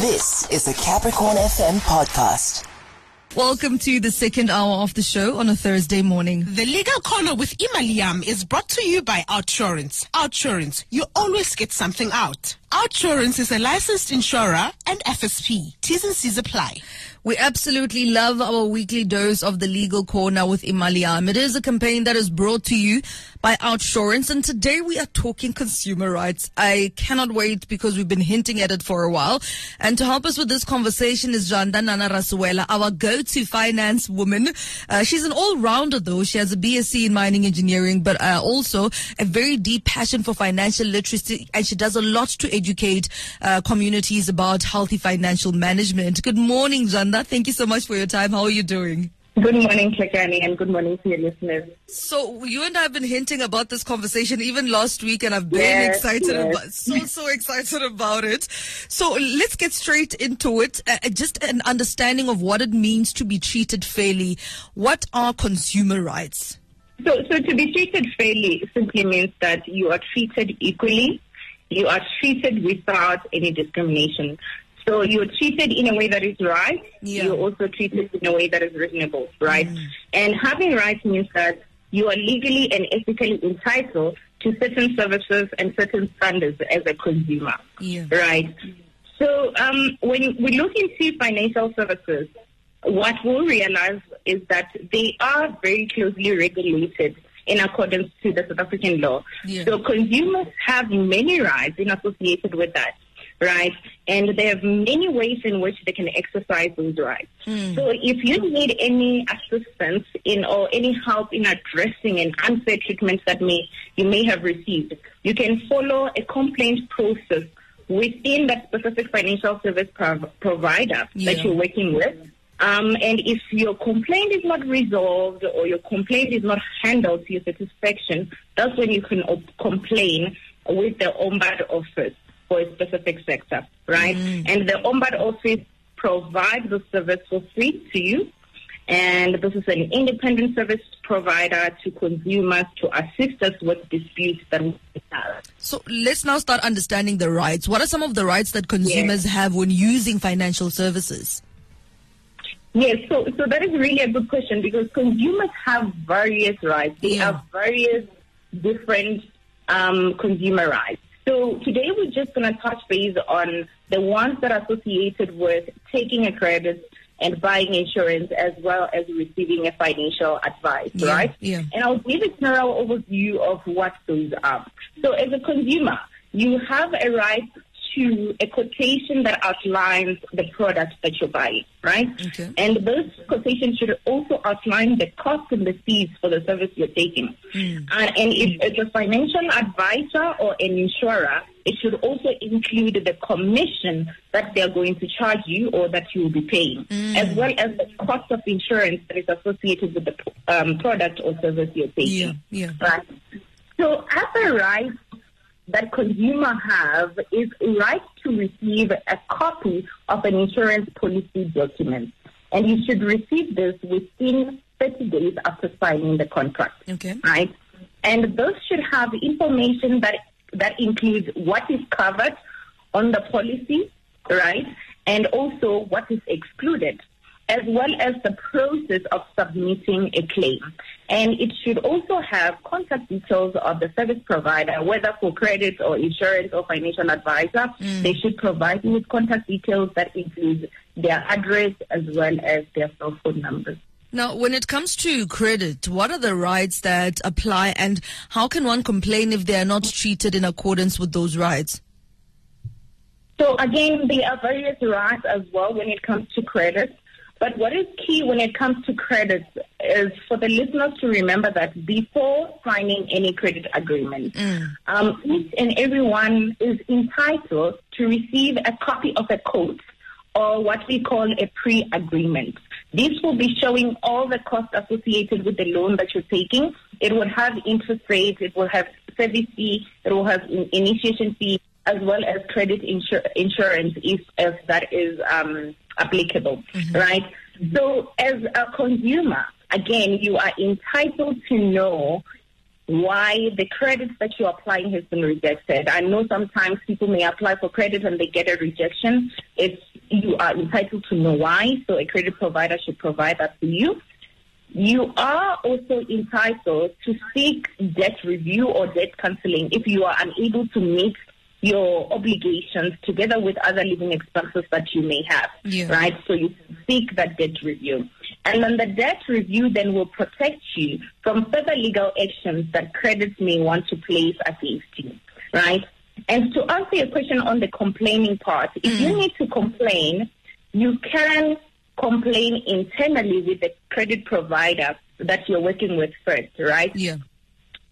This is the Capricorn FM podcast. Welcome to the second hour of the show on a Thursday morning. The Legal Corner with Imaliam is brought to you by Outsurance. Outsurance, you always get something out. Outsurance is a licensed insurer and FSP. T's and C's apply. We absolutely love our weekly dose of the legal corner with Imaliam. It is a campaign that is brought to you by Outsurance, and today we are talking consumer rights. I cannot wait because we've been hinting at it for a while. And to help us with this conversation is Zwanda Nana Rasuela, our go-to finance woman. Uh, she's an all-rounder though. She has a BSc in mining engineering, but uh, also a very deep passion for financial literacy, and she does a lot to educate uh, communities about healthy financial management. Good morning, Zwanda. Thank you so much for your time. How are you doing? Good morning, Hlekani, and good morning to your listeners. So you and I have been hinting about this conversation even last week, and I've been Yes, excited yes. about so so excited about it. So let's get straight into it. Uh, just an understanding of what it means to be treated fairly. What are consumer rights? So, so to be treated fairly simply means that you are treated equally, you are treated without any discrimination. So you're treated in a way that is right. Yeah. You're also treated in a way that is reasonable, right? And having rights means that you are legally and ethically entitled to certain services and certain standards as a consumer. Yeah. Right. So um, when we look into financial services, what we'll realize is that they are very closely regulated in accordance to the South African law. Yeah. So consumers have many rights in associated with that, right? And they have many ways in which they can exercise those rights. So if you need any assistance in or any help in addressing an unfair treatment that may you may have received, you can follow a complaint process within that specific financial service prov- provider Yeah. that you're working with. Um, and if your complaint is not resolved or your complaint is not handled to your satisfaction, that's when you can op- complain with the Ombud office for a specific sector, right? And the Ombud office provides the service for free to you. And this is an independent service provider to consumers to assist us with disputes that we have. So let's now start understanding the rights. What are some of the rights that consumers have when using financial services? Yes, so so that is really a good question because consumers have various rights. They Yeah. have various different um, consumer rights. So today we're just going to touch base on the ones that are associated with taking a credit and buying insurance as well as receiving a financial advice, Yeah, right? yeah. And I'll give a general overview of what those are. So as a consumer, you have a right to a quotation that outlines the product that you're buying, right? Okay. And those quotations should also outline the cost and the fees for the service you're taking. Hmm. Uh, and if it's a financial advisor or an insurer, it should also include the commission that they're going to charge you or that you will be paying, Hmm. as well as the cost of insurance that is associated with the um, product or service you're taking. Yeah, yeah. Right. So other rights that consumer have is right to receive a copy of an insurance policy document. And you should receive this within 30 days after signing the contract. Okay. Right? And those should have information that that includes what is covered on the policy, right? And also what is excluded as well as the process of submitting a claim. And it should also have contact details of the service provider, whether for credit or insurance or financial advisor. Mm. They should provide you with contact details that include their address as well as their cell phone numbers. Now, when it comes to credit, what are the rights that apply and how can one complain if they are not treated in accordance with those rights? So again, there are various rights as well when it comes to credit. But what is key when it comes to credit is for the listeners to remember that before signing any credit agreement, um, each and everyone is entitled to receive a copy of a quote or what we call a pre-agreement. This will be showing all the costs associated with the loan that you're taking. It will have interest rates, it will have service fee, it will have initiation fee, as well as credit insur- insurance if, if that is um, applicable, right? So as a consumer, again, you are entitled to know why the credit that you're applying has been rejected. I know sometimes people may apply for credit and they get a rejection. It's you are entitled to know why, so a credit provider should provide that to you. You are also entitled to seek debt review or debt counseling if you are unable to meet your obligations together with other living expenses that you may have, Yeah. right? So you seek that debt review. And then the debt review then will protect you from further legal actions that credits may want to place against you, right? And to answer your question on the complaining part, if you mm. need to complain, you can complain internally with the credit provider that you're working with first, right? Yeah.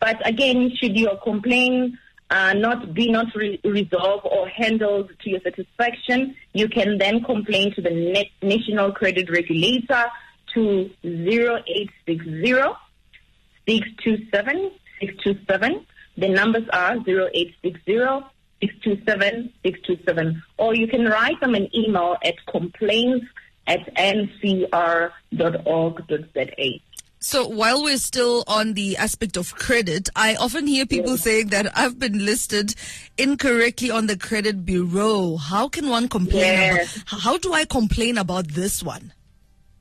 But again, should your complaint uh, not be not re- resolved or handled to your satisfaction, you can then complain to the net national credit regulator to 0860 627 627. The numbers are 0860 627 627. Or you can write them an email at complaints at ncr.org.za. So while we're still on the aspect of credit, I often hear people saying that I've been listed incorrectly on the credit bureau. How can one complain Yes. about, how do I complain about this one?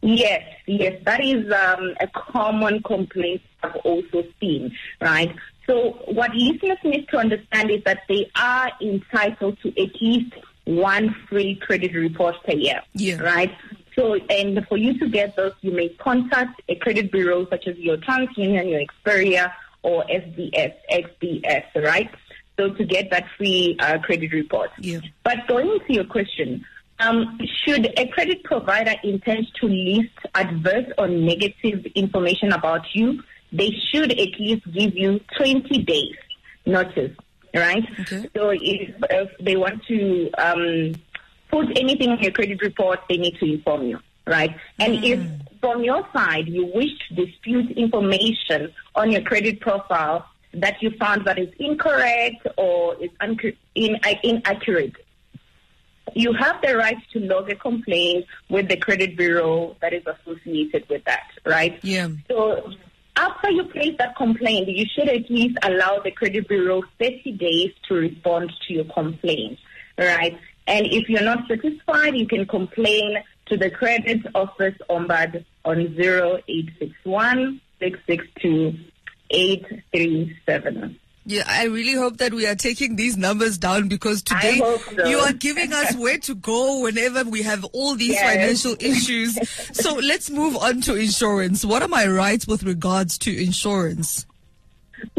Yes, yes, that is um, a common complaint I've also seen, right? So what listeners need to understand is that they are entitled to at least one free credit report per year, Yeah. right? So, and for you to get those, you may contact a credit bureau such as your TransUnion, your Experian, or SBS, XBS, right? So to get that free uh, credit report. Yeah. But going to your question, um, should a credit provider intend to list adverse or negative information about you, they should at least give you 20 days notice, right? Okay. So if, if they want to um, put anything on your credit report, they need to inform you, right? And mm. if from your side you wish to dispute information on your credit profile that you found that is incorrect or is unc- in, uh, inaccurate, you have the right to log a complaint with the credit bureau that is associated with that, right? Yeah. So after you place that complaint, you should at least allow the credit bureau 30 days to respond to your complaint, right? And if you're not satisfied, you can complain to the credit office ombud on 0861 662 837. Yeah, I really hope that we are taking these numbers down because today so. you are giving us where to go whenever we have all these Yes. financial issues. So let's move on to insurance. What are my rights with regards to insurance?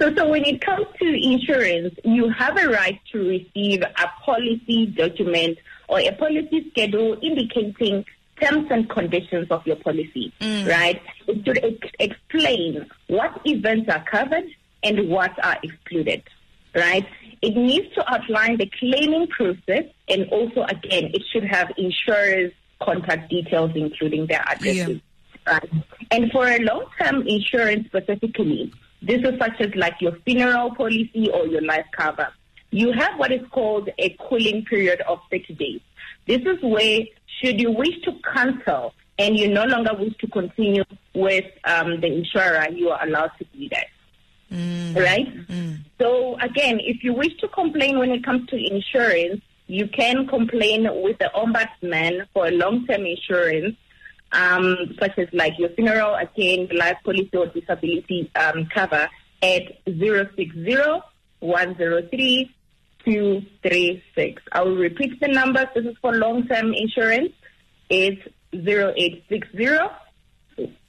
So, so when it comes to insurance, you have a right to receive a policy document or a policy schedule indicating terms and conditions of your policy, mm. right? It should ex- explain what events are covered and what are excluded, right? It needs to outline the claiming process and also, again, it should have insurers' contact details, including their addresses. Right. And for a long-term insurance specifically, this is such as like your funeral policy or your life cover. You have what is called a cooling period of 30 days. This is where, should you wish to cancel and you no longer wish to continue with um, the insurer, you are allowed to do that. Right? So again, if you wish to complain when it comes to insurance, you can complain with the ombudsman for long-term insurance, um, such as like your funeral, again, life policy or disability um, cover at 060-103-236. I will repeat the numbers. This is for long-term insurance. It's 0860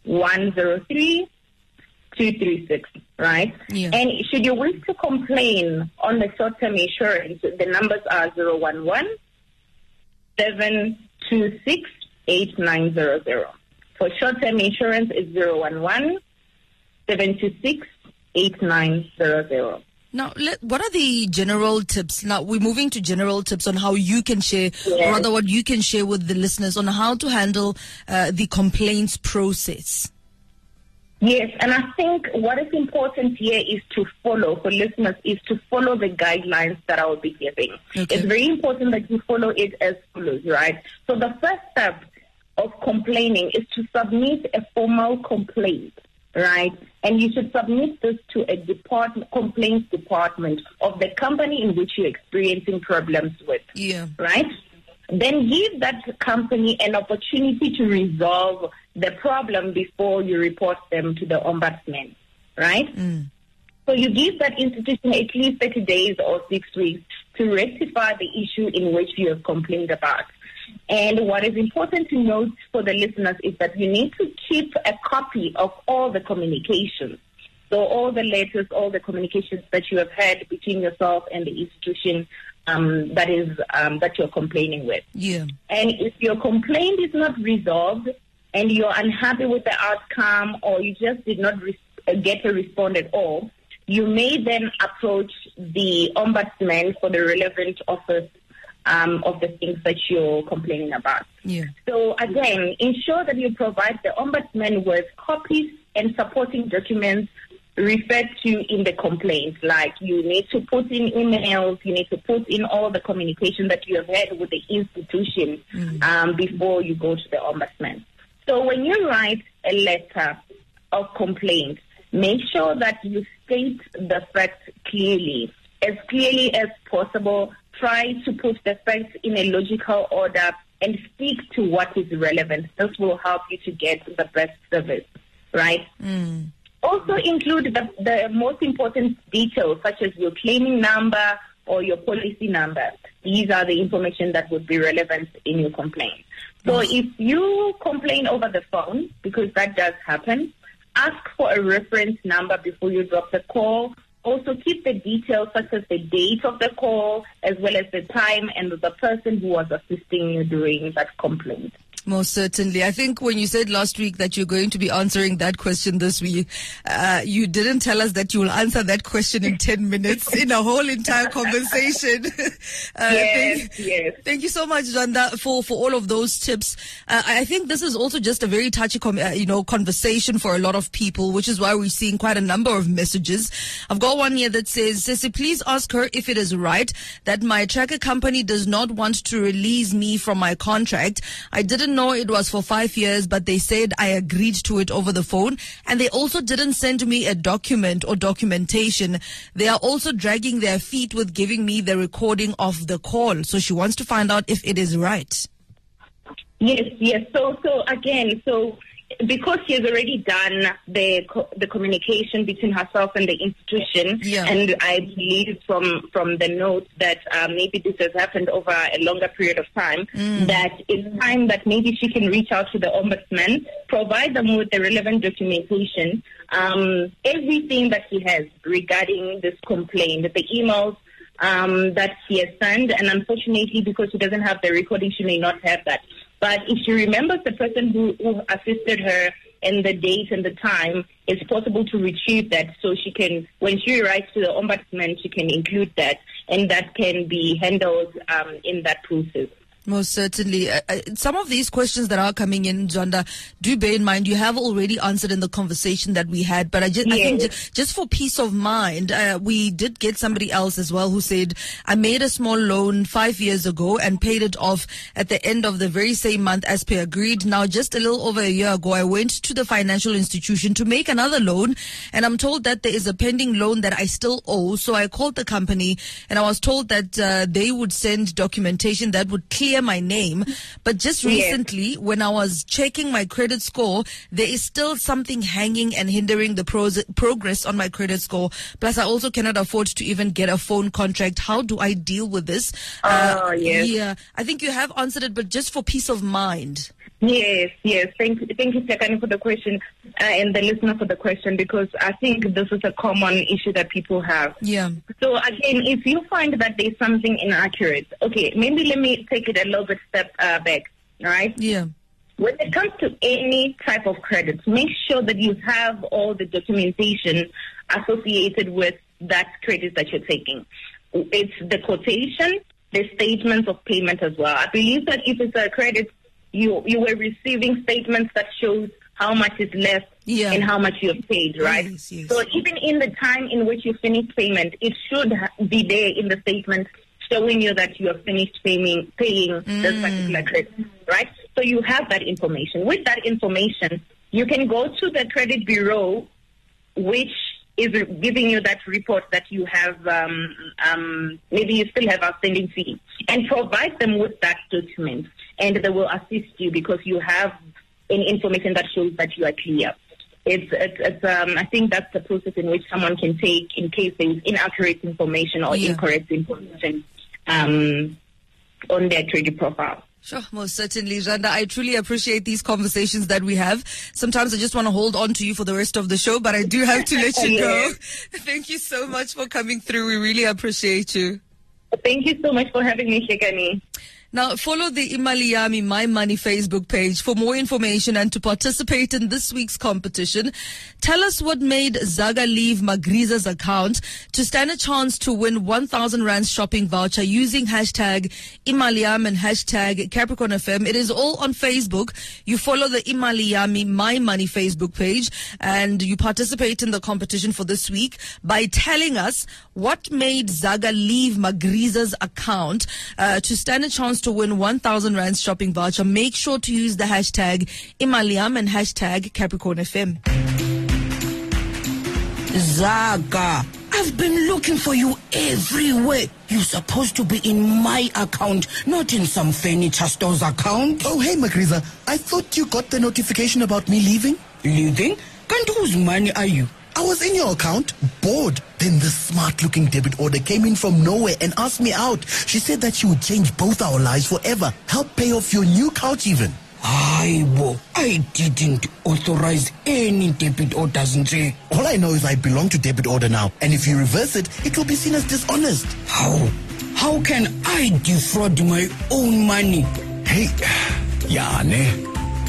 103 236, right? Yeah. And should you wish to complain on the short-term insurance, the numbers are 011 726 8900. For short-term insurance, it's 011 726 8900. Now, let, what are the general tips? Now, we're moving to general tips on how you can share, or rather, what you can share with the listeners on how to handle uh, the complaints process. Yes, and I think what is important here is to follow, for listeners, is to follow the guidelines that I will be giving. Okay. It's very important that you follow it as follows, right? So the first step of complaining is to submit a formal complaint, right? And you should submit this to a department, complaints department of the company in which you're experiencing problems with Yeah. right? then give that company an opportunity to resolve the problem before you report them to the ombudsman, right? Mm. So you give that institution at least 30 days or six weeks to rectify the issue in which you have complained about. And what is important to note for the listeners is that you need to keep a copy of all the communications. So all the letters, all the communications that you have had between yourself and the institution um, that is um, that you're complaining with. Yeah. And if your complaint is not resolved and you're unhappy with the outcome or you just did not re- get a response at all, you may then approach the ombudsman for the relevant office um, of the things that you're complaining about. Yeah. So again, ensure that you provide the ombudsman with copies and supporting documents referred to in the complaint. Like you need to put in emails, you need to put in all the communication that you have had with the institution um, before you go to the ombudsman. So when you write a letter of complaint, make sure that you state the facts clearly, as clearly as possible. Try to put the facts in a logical order and speak to what is relevant. This will help you to get the best service, right? Mm. Also include the, the most important details such as your claiming number or your policy number. These are the information that would be relevant in your complaint. So if you complain over the phone, because that does happen, ask for a reference number before you drop the call. Also keep the details such as the date of the call as well as the time and the person who was assisting you during that complaint. Most certainly. I think when you said last week that you're going to be answering that question this week, uh, you didn't tell us that you will answer that question in 10 minutes in a whole entire conversation. uh, Yes, thank, yes. Thank you so much, Zwanda, for, for all of those tips. Uh, I think this is also just a very touchy, com- uh, you know, conversation for a lot of people, which is why we're seeing quite a number of messages. I've got one here that says, Sissy, please ask her if it is right that my tracker company does not want to release me from my contract. I didn't know it was for five years, but they said I agreed to it over the phone. And they also didn't send me a document or documentation. They are also dragging their feet with giving me the recording of the call. So she wants to find out if it is right. Yes, yes. So, so again, so because she has already done the co- the communication between herself and the institution, Yeah. and I believe from from the note that uh, maybe this has happened over a longer period of time, that it's time that maybe she can reach out to the ombudsman, provide them with the relevant documentation, um, everything that he has regarding this complaint, the emails um, that she has sent, and unfortunately, because she doesn't have the recording, she may not have that. But if she remembers the person who, who assisted her and the date and the time, it's possible to retrieve that so she can, when she writes to the ombudsman, she can include that, and that can be handled um, in that process. Most certainly. Uh, uh, some of these questions that are coming in, Zwanda, do bear in mind you have already answered in the conversation that we had. But I just, I think Yes. just for peace of mind, uh, we did get somebody else as well who said, I made a small loan five years ago and paid it off at the end of the very same month as per agreed. Now, just a little over a year ago, I went to the financial institution to make another loan and I'm told that there is a pending loan that I still owe. So I called the company and I was told that uh, they would send documentation that would clear my name. But just Yes. recently, when I was checking my credit score, there is still something hanging and hindering the pros- progress on my credit score. Plus, I also cannot afford to even get a phone contract. How do I deal with this? Uh, Oh, yes. Yeah, I think you have answered it, but just for peace of mind. Yes, yes. Thank, thank you, Hlekani, for the question uh, and the listener for the question because I think this is a common issue that people have. Yeah. So again, if you find that there's something inaccurate, okay, maybe let me take it a little bit step uh, back. All right. Yeah. When it comes to any type of credit, make sure that you have all the documentation associated with that credit that you're taking. It's the quotation, the statements of payment as well. I believe that if it's a credit, you you were receiving statements that shows how much is left Yeah. and how much you have paid, right? Yes, yes. So even in the time in which you finish payment, it should be there in the statement showing you that you have finished paying paying this particular credit, right? So you have that information. With that information, you can go to the credit bureau, which is giving you that report that you have, um, um, maybe you still have outstanding fee, and provide them with that document, and they will assist you because you have any information that shows that you are clear. It's, it's, it's um, I think that's the process in which someone can take in case there is inaccurate information or Yeah. incorrect information um, on their credit profile. Sure, most certainly, Randa. I truly appreciate these conversations that we have. Sometimes I just want to hold on to you for the rest of the show, but I do have to let you go. Thank you so much for coming through. We really appreciate you. Thank you so much for having me, Hlekani. Now, follow the Imali Yami My Money Facebook page for more information and to participate in this week's competition. Tell us what made Zaga leave Magriza's account to stand a chance to win 1,000 Rand shopping voucher using hashtag Imaliyam and hashtag Capricorn FM. It is all on Facebook. You follow the Imali Yami My Money Facebook page and you participate in the competition for this week by telling us what made Zaga leave Magriza's account uh, to stand a chance to win 1,000 Rand shopping voucher. Make sure to use the hashtag Imaliam and hashtag Capricorn FM. Zaga, I've been looking for you everywhere. You're supposed to be in my account, not in some furniture store's account. Oh, hey, Magriza. I thought you got the notification about me leaving. Leaving? Can't whose money are you? I was in your account, bored. Then this smart looking debit order came in from nowhere and asked me out. She said that she would change both our lives forever, help pay off your new couch even. I Aibo, I didn't authorize any debit orders, Nje. All I know is I belong to debit order now, and if you reverse it, it will be seen as dishonest. How? How can I defraud my own money? Hey, Yane,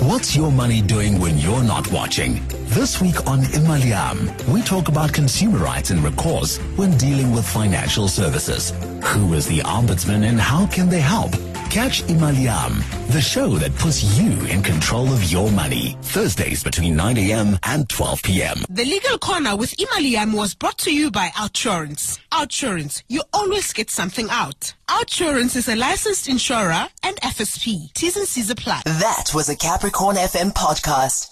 what's your money doing when you're not watching? This week on Imaliam, we talk about consumer rights and recourse when dealing with financial services. Who is the ombudsman and how can they help? Catch Imaliam, the show that puts you in control of your money. Thursdays between 9 a.m. and 12 p.m. The Legal Corner with Imaliam was brought to you by Outsurance. Outsurance, you always get something out. Outsurance is a licensed insurer and FSP. T's and C's apply. That was a Capricorn FM podcast.